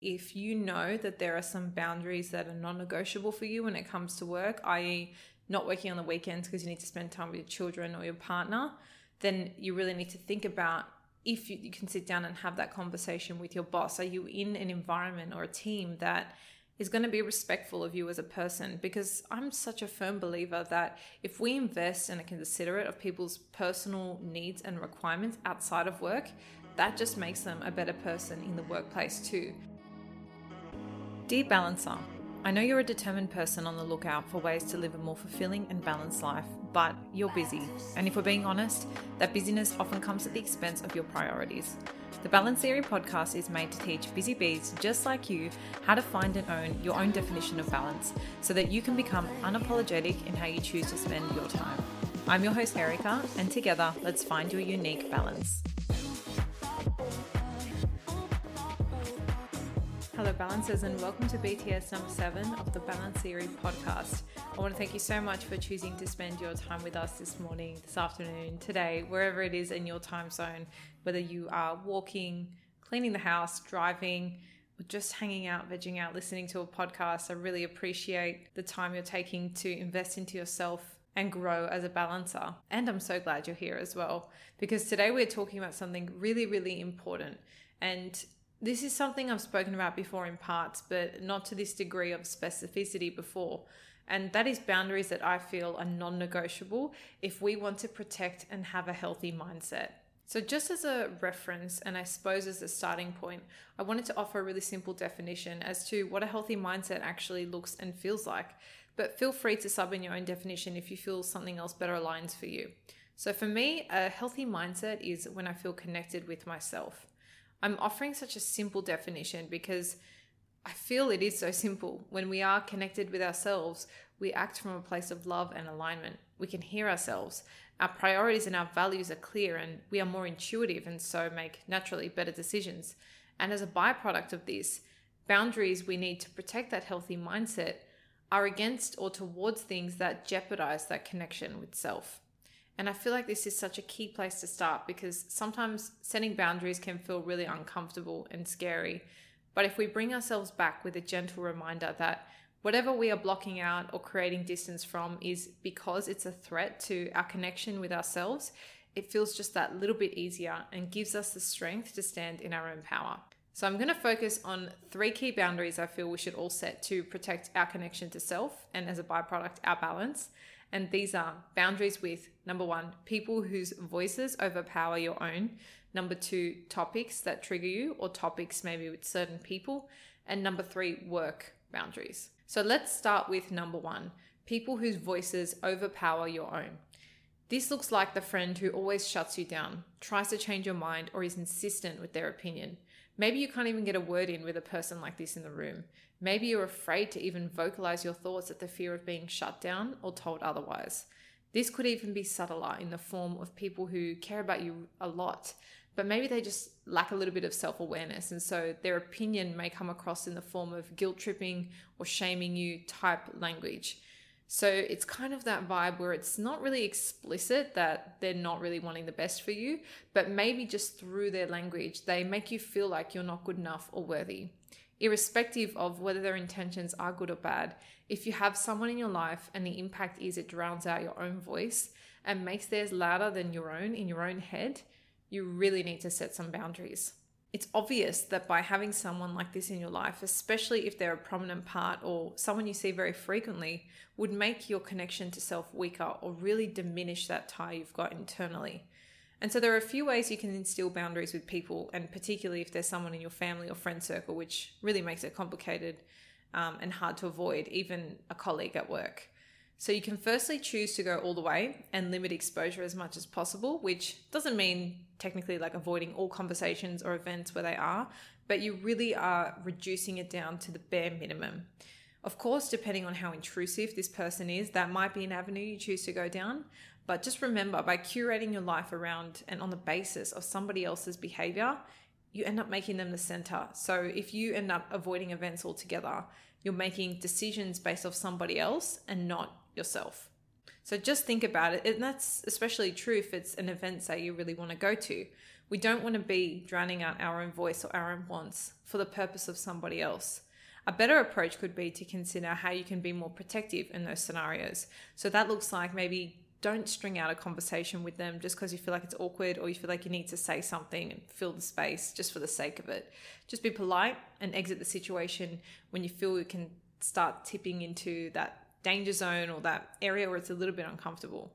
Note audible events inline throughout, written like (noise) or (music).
If you know that there are some boundaries that are non negotiable for you when it comes to work, i.e., not working on the weekends because you need to spend time with your children or your partner, then you really need to think about if you, you, can sit down and have that conversation with your boss. Are you in an environment or a team that is going to be respectful of you as a person? Because I'm such a firm believer that if we invest and are considerate of people's personal needs and requirements outside of work, that just makes them a better person in the workplace too. Dear Balancer, I know you're a determined person on the lookout for ways to live a more fulfilling and balanced life, but you're busy. And if we're being honest, that busyness often comes at the expense of your priorities. The Balance Theory podcast is made to teach busy bees just like you how to find and own your own definition of balance so that you can become unapologetic in how you choose to spend your time. I'm your host, Erica, and together, let's find your unique balance. Hello, Balancers, and welcome to BTS number seven of the Balance Theory podcast. I want to thank you so much for choosing to spend your time with us this morning, this afternoon, today, wherever it is in your time zone, whether you are walking, cleaning the house, driving, or just hanging out, vegging out, listening to a podcast. I really appreciate the time you're taking to invest into yourself and grow as a balancer. And I'm so glad you're here as well, because today we're talking about something really, really important. And this is something I've spoken about before in parts, but not to this degree of specificity before. And that is boundaries that I feel are non negotiable if we want to protect and have a healthy mindset. So, just as a reference, and I suppose as a starting point, I wanted to offer a really simple definition as to what a healthy mindset actually looks and feels like. But feel free to sub in your own definition if you feel something else better aligns for you. So, for me, a healthy mindset is when I feel connected with myself. I'm offering such a simple definition because I feel it is so simple. When we are connected with ourselves, we act from a place of love and alignment. We can hear ourselves. Our priorities and our values are clear, and we are more intuitive and so make naturally better decisions. And as a byproduct of this, boundaries we need to protect that healthy mindset are against or towards things that jeopardize that connection with self. And I feel like this is such a key place to start because sometimes setting boundaries can feel really uncomfortable and scary. But if we bring ourselves back with a gentle reminder that whatever we are blocking out or creating distance from is because it's a threat to our connection with ourselves, it feels just that little bit easier and gives us the strength to stand in our own power. So, I'm going to focus on three key boundaries I feel we should all set to protect our connection to self and, as a byproduct, our balance. And these are boundaries with number one, people whose voices overpower your own. Number two, topics that trigger you or topics maybe with certain people. And number three, work boundaries. So let's start with number one people whose voices overpower your own. This looks like the friend who always shuts you down, tries to change your mind, or is insistent with their opinion. Maybe you can't even get a word in with a person like this in the room. Maybe you're afraid to even vocalize your thoughts at the fear of being shut down or told otherwise. This could even be subtler in the form of people who care about you a lot, but maybe they just lack a little bit of self awareness. And so their opinion may come across in the form of guilt tripping or shaming you type language. So it's kind of that vibe where it's not really explicit that they're not really wanting the best for you, but maybe just through their language, they make you feel like you're not good enough or worthy. Irrespective of whether their intentions are good or bad, if you have someone in your life and the impact is it drowns out your own voice and makes theirs louder than your own in your own head, you really need to set some boundaries it's obvious that by having someone like this in your life, especially if they're a prominent part or someone you see very frequently, would make your connection to self weaker or really diminish that tie you've got internally. And so there are a few ways you can instill boundaries with people, and particularly if there's someone in your family or friend circle, which really makes it complicated um, and hard to avoid, even a colleague at work. So you can firstly choose to go all the way and limit exposure as much as possible, which doesn't mean technically like avoiding all conversations or events where they are, but you really are reducing it down to the bare minimum. Of course, depending on how intrusive this person is, that might be an avenue you choose to go down. But just remember by curating your life around and on the basis of somebody else's behavior, you end up making them the center. So if you end up avoiding events altogether, you're making decisions based off somebody else and not yourself. So just think about it. And that's especially true if it's an event, say, you really want to go to. We don't want to be drowning out our own voice or our own wants for the purpose of somebody else. A better approach could be to consider how you can be more protective in those scenarios. So that looks like maybe don't string out a conversation with them just because you feel like it's awkward or you feel like you need to say something and fill the space just for the sake of it. Just be polite and exit the situation when you feel you can start tipping into that danger zone or that area where it's a little bit uncomfortable.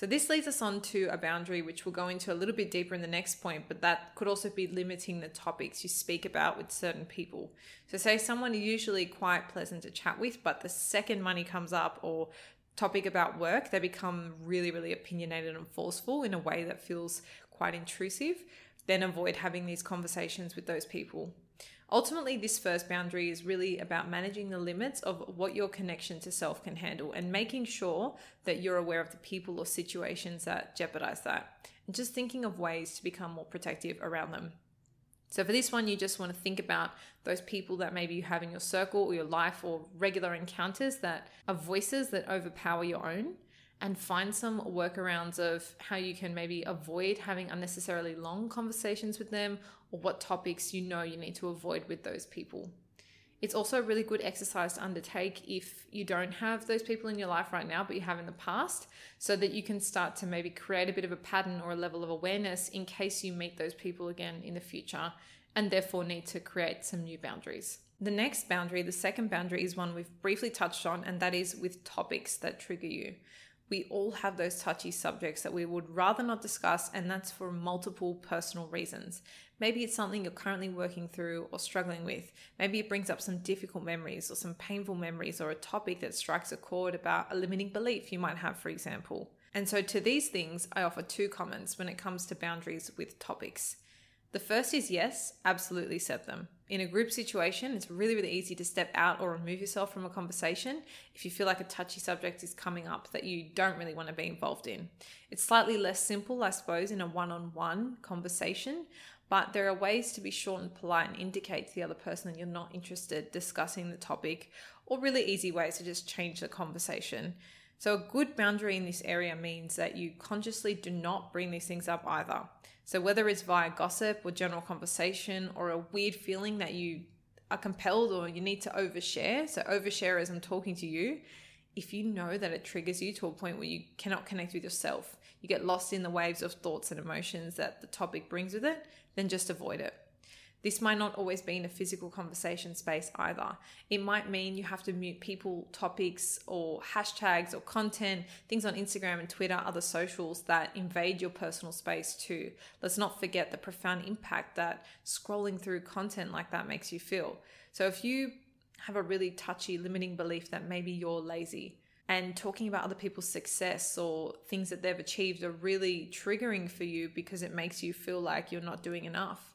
So this leads us on to a boundary, which we'll go into a little bit deeper in the next point, but that could also be limiting the topics you speak about with certain people. So say someone usually quite pleasant to chat with, but the second money comes up or topic about work, they become really, really opinionated and forceful in a way that feels quite intrusive, then avoid having these conversations with those people. Ultimately, this first boundary is really about managing the limits of what your connection to self can handle and making sure that you're aware of the people or situations that jeopardize that. And just thinking of ways to become more protective around them. So, for this one, you just want to think about those people that maybe you have in your circle or your life or regular encounters that are voices that overpower your own and find some workarounds of how you can maybe avoid having unnecessarily long conversations with them or what topics you know you need to avoid with those people. It's also a really good exercise to undertake if you don't have those people in your life right now, but you have in the past, so that you can start to maybe create a bit of a pattern or a level of awareness in case you meet those people again in the future and therefore need to create some new boundaries. The next boundary, the second boundary, is one we've briefly touched on, and that is with topics that trigger you we all have those touchy subjects that we would rather not discuss, and that's for multiple personal reasons. Maybe it's something you're currently working through or struggling with. Maybe it brings up some difficult memories or some painful memories or a topic that strikes a chord about a limiting belief you might have, for example. And so, to these things, I offer two comments when it comes to boundaries with topics. The first is yes, absolutely set them. In a group situation, it's really, really easy to step out or remove yourself from a conversation if you feel like a touchy subject is coming up that you don't really want to be involved in. It's slightly less simple, I suppose, in a one on one conversation, but there are ways to be short and polite and indicate to the other person that you're not interested discussing the topic, or really easy ways to just change the conversation. So, a good boundary in this area means that you consciously do not bring these things up either. So, whether it's via gossip or general conversation or a weird feeling that you are compelled or you need to overshare, so overshare as I'm talking to you, if you know that it triggers you to a point where you cannot connect with yourself, you get lost in the waves of thoughts and emotions that the topic brings with it, then just avoid it. This might not always be in a physical conversation space either. It might mean you have to mute people, topics, or hashtags or content, things on Instagram and Twitter, other socials that invade your personal space too. Let's not forget the profound impact that scrolling through content like that makes you feel. So if you have a really touchy, limiting belief that maybe you're lazy, and talking about other people's success or things that they've achieved are really triggering for you because it makes you feel like you're not doing enough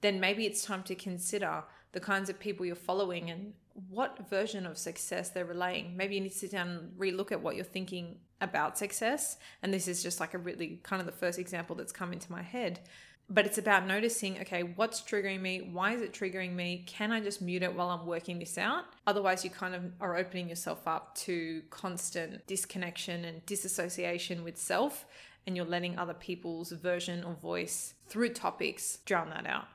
then maybe it's time to consider the kinds of people you're following and what version of success they're relaying. Maybe you need to sit down and relook at what you're thinking about success. And this is just like a really kind of the first example that's come into my head. But it's about noticing, okay, what's triggering me? Why is it triggering me? Can I just mute it while I'm working this out? Otherwise, you kind of are opening yourself up to constant disconnection and disassociation with self, and you're letting other people's version or voice through topics drown that out.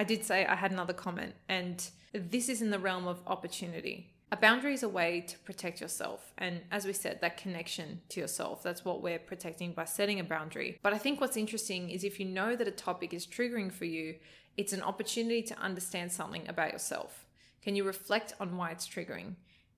I did say I had another comment, and this is in the realm of opportunity. A boundary is a way to protect yourself. And as we said, that connection to yourself, that's what we're protecting by setting a boundary. But I think what's interesting is if you know that a topic is triggering for you, it's an opportunity to understand something about yourself. Can you reflect on why it's triggering?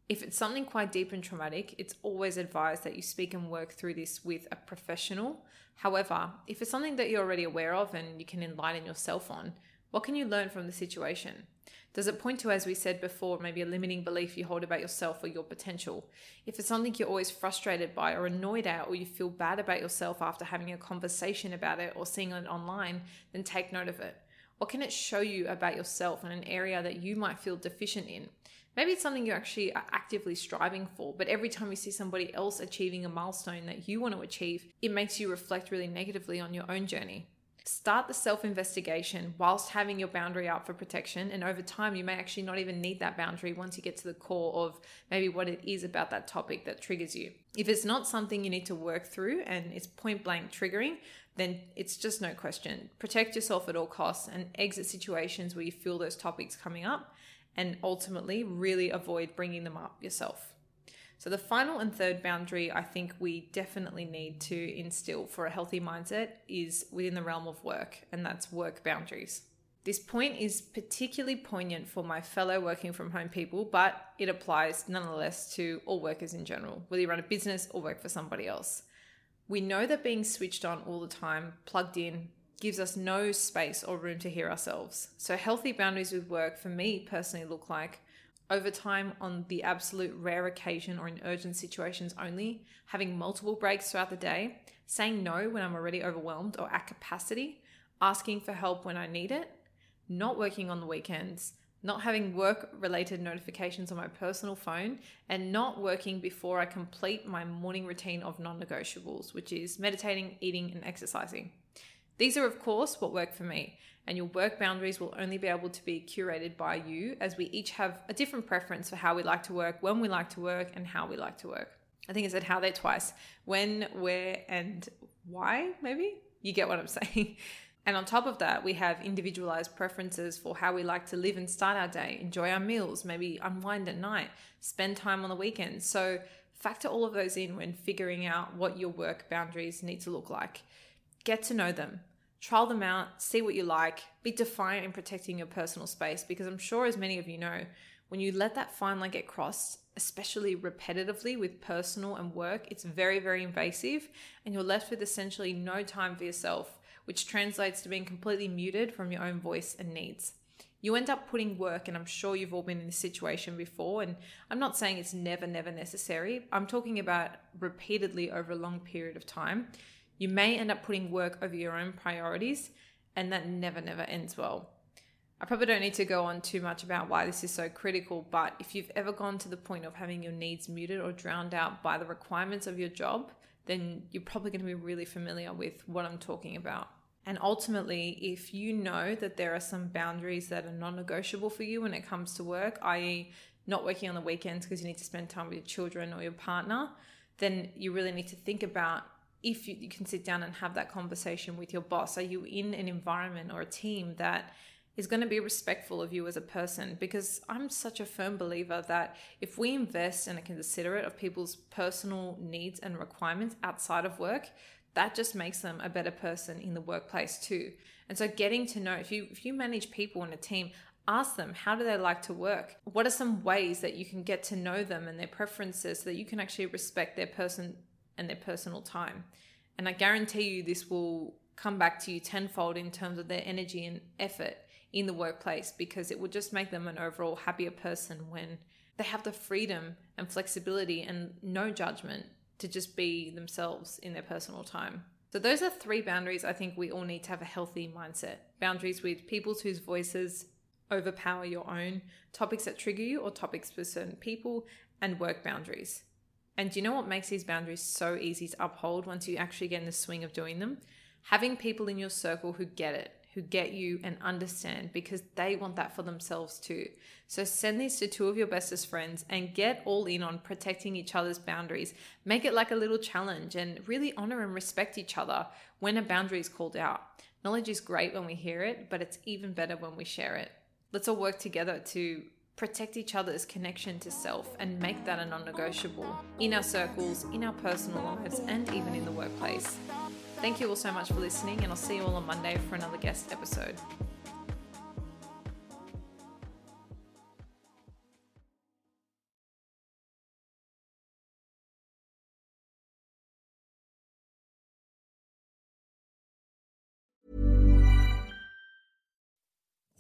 If it's something quite deep and traumatic, it's always advised that you speak and work through this with a professional. However, if it's something that you're already aware of and you can enlighten yourself on, what can you learn from the situation? Does it point to, as we said before, maybe a limiting belief you hold about yourself or your potential? If it's something you're always frustrated by or annoyed at, or you feel bad about yourself after having a conversation about it or seeing it online, then take note of it. What can it show you about yourself in an area that you might feel deficient in? Maybe it's something you actually are actively striving for, but every time you see somebody else achieving a milestone that you want to achieve, it makes you reflect really negatively on your own journey. Start the self investigation whilst having your boundary up for protection. And over time, you may actually not even need that boundary once you get to the core of maybe what it is about that topic that triggers you. If it's not something you need to work through and it's point blank triggering, then it's just no question. Protect yourself at all costs and exit situations where you feel those topics coming up and ultimately really avoid bringing them up yourself. So, the final and third boundary I think we definitely need to instill for a healthy mindset is within the realm of work, and that's work boundaries. This point is particularly poignant for my fellow working from home people, but it applies nonetheless to all workers in general, whether you run a business or work for somebody else. We know that being switched on all the time, plugged in, gives us no space or room to hear ourselves. So, healthy boundaries with work for me personally look like overtime on the absolute rare occasion or in urgent situations only, having multiple breaks throughout the day, saying no when I'm already overwhelmed or at capacity, asking for help when I need it, not working on the weekends, not having work related notifications on my personal phone, and not working before I complete my morning routine of non negotiables, which is meditating, eating, and exercising. These are, of course, what work for me, and your work boundaries will only be able to be curated by you as we each have a different preference for how we like to work, when we like to work, and how we like to work. I think I said how there twice. When, where, and why, maybe? You get what I'm (laughs) saying. And on top of that, we have individualized preferences for how we like to live and start our day, enjoy our meals, maybe unwind at night, spend time on the weekends. So, factor all of those in when figuring out what your work boundaries need to look like. Get to know them, trial them out, see what you like, be defiant in protecting your personal space because I'm sure, as many of you know, when you let that fine line get crossed, especially repetitively with personal and work, it's very, very invasive and you're left with essentially no time for yourself, which translates to being completely muted from your own voice and needs. You end up putting work, and I'm sure you've all been in this situation before. And I'm not saying it's never, never necessary. I'm talking about repeatedly over a long period of time you may end up putting work over your own priorities, and that never, never ends well. I probably don't need to go on too much about why this is so critical, but if you've ever gone to the point of having your needs muted or drowned out by the requirements of your job, then you're probably going to be really familiar with what I'm talking about. And ultimately, if you know that there are some boundaries that are non negotiable for you when it comes to work, i.e., not working on the weekends because you need to spend time with your children or your partner, then you really need to think about if you, you can sit down and have that conversation with your boss are you in an environment or a team that is going to be respectful of you as a person because I'm such a firm believer that if we invest and are considerate of people's personal needs and requirements outside of work, that just makes them a better person in the workplace too. And so getting to know if you if you manage people in a team, ask them how do they like to work? What are some ways that you can get to know them and their preferences so that you can actually respect their person and their personal time. And I guarantee you this will come back to you tenfold in terms of their energy and effort in the workplace because it will just make them an overall happier person when they have the freedom and flexibility and no judgment to just be themselves in their personal time. So, those are three boundaries I think we all need to have a healthy mindset boundaries with people whose voices overpower your own, topics that trigger you, or topics for certain people, and work boundaries. And do you know what makes these boundaries so easy to uphold once you actually get in the swing of doing them? Having people in your circle who get it, who get you and understand because they want that for themselves too. So send these to two of your bestest friends and get all in on protecting each other's boundaries. Make it like a little challenge and really honor and respect each other when a boundary is called out. Knowledge is great when we hear it, but it's even better when we share it. Let's all work together to protect each other's connection to self and make that a non negotiable in our circles, in our personal lives, and even in the workplace. Thank you all so much for listening, and I'll see you all on Monday for another guest episode.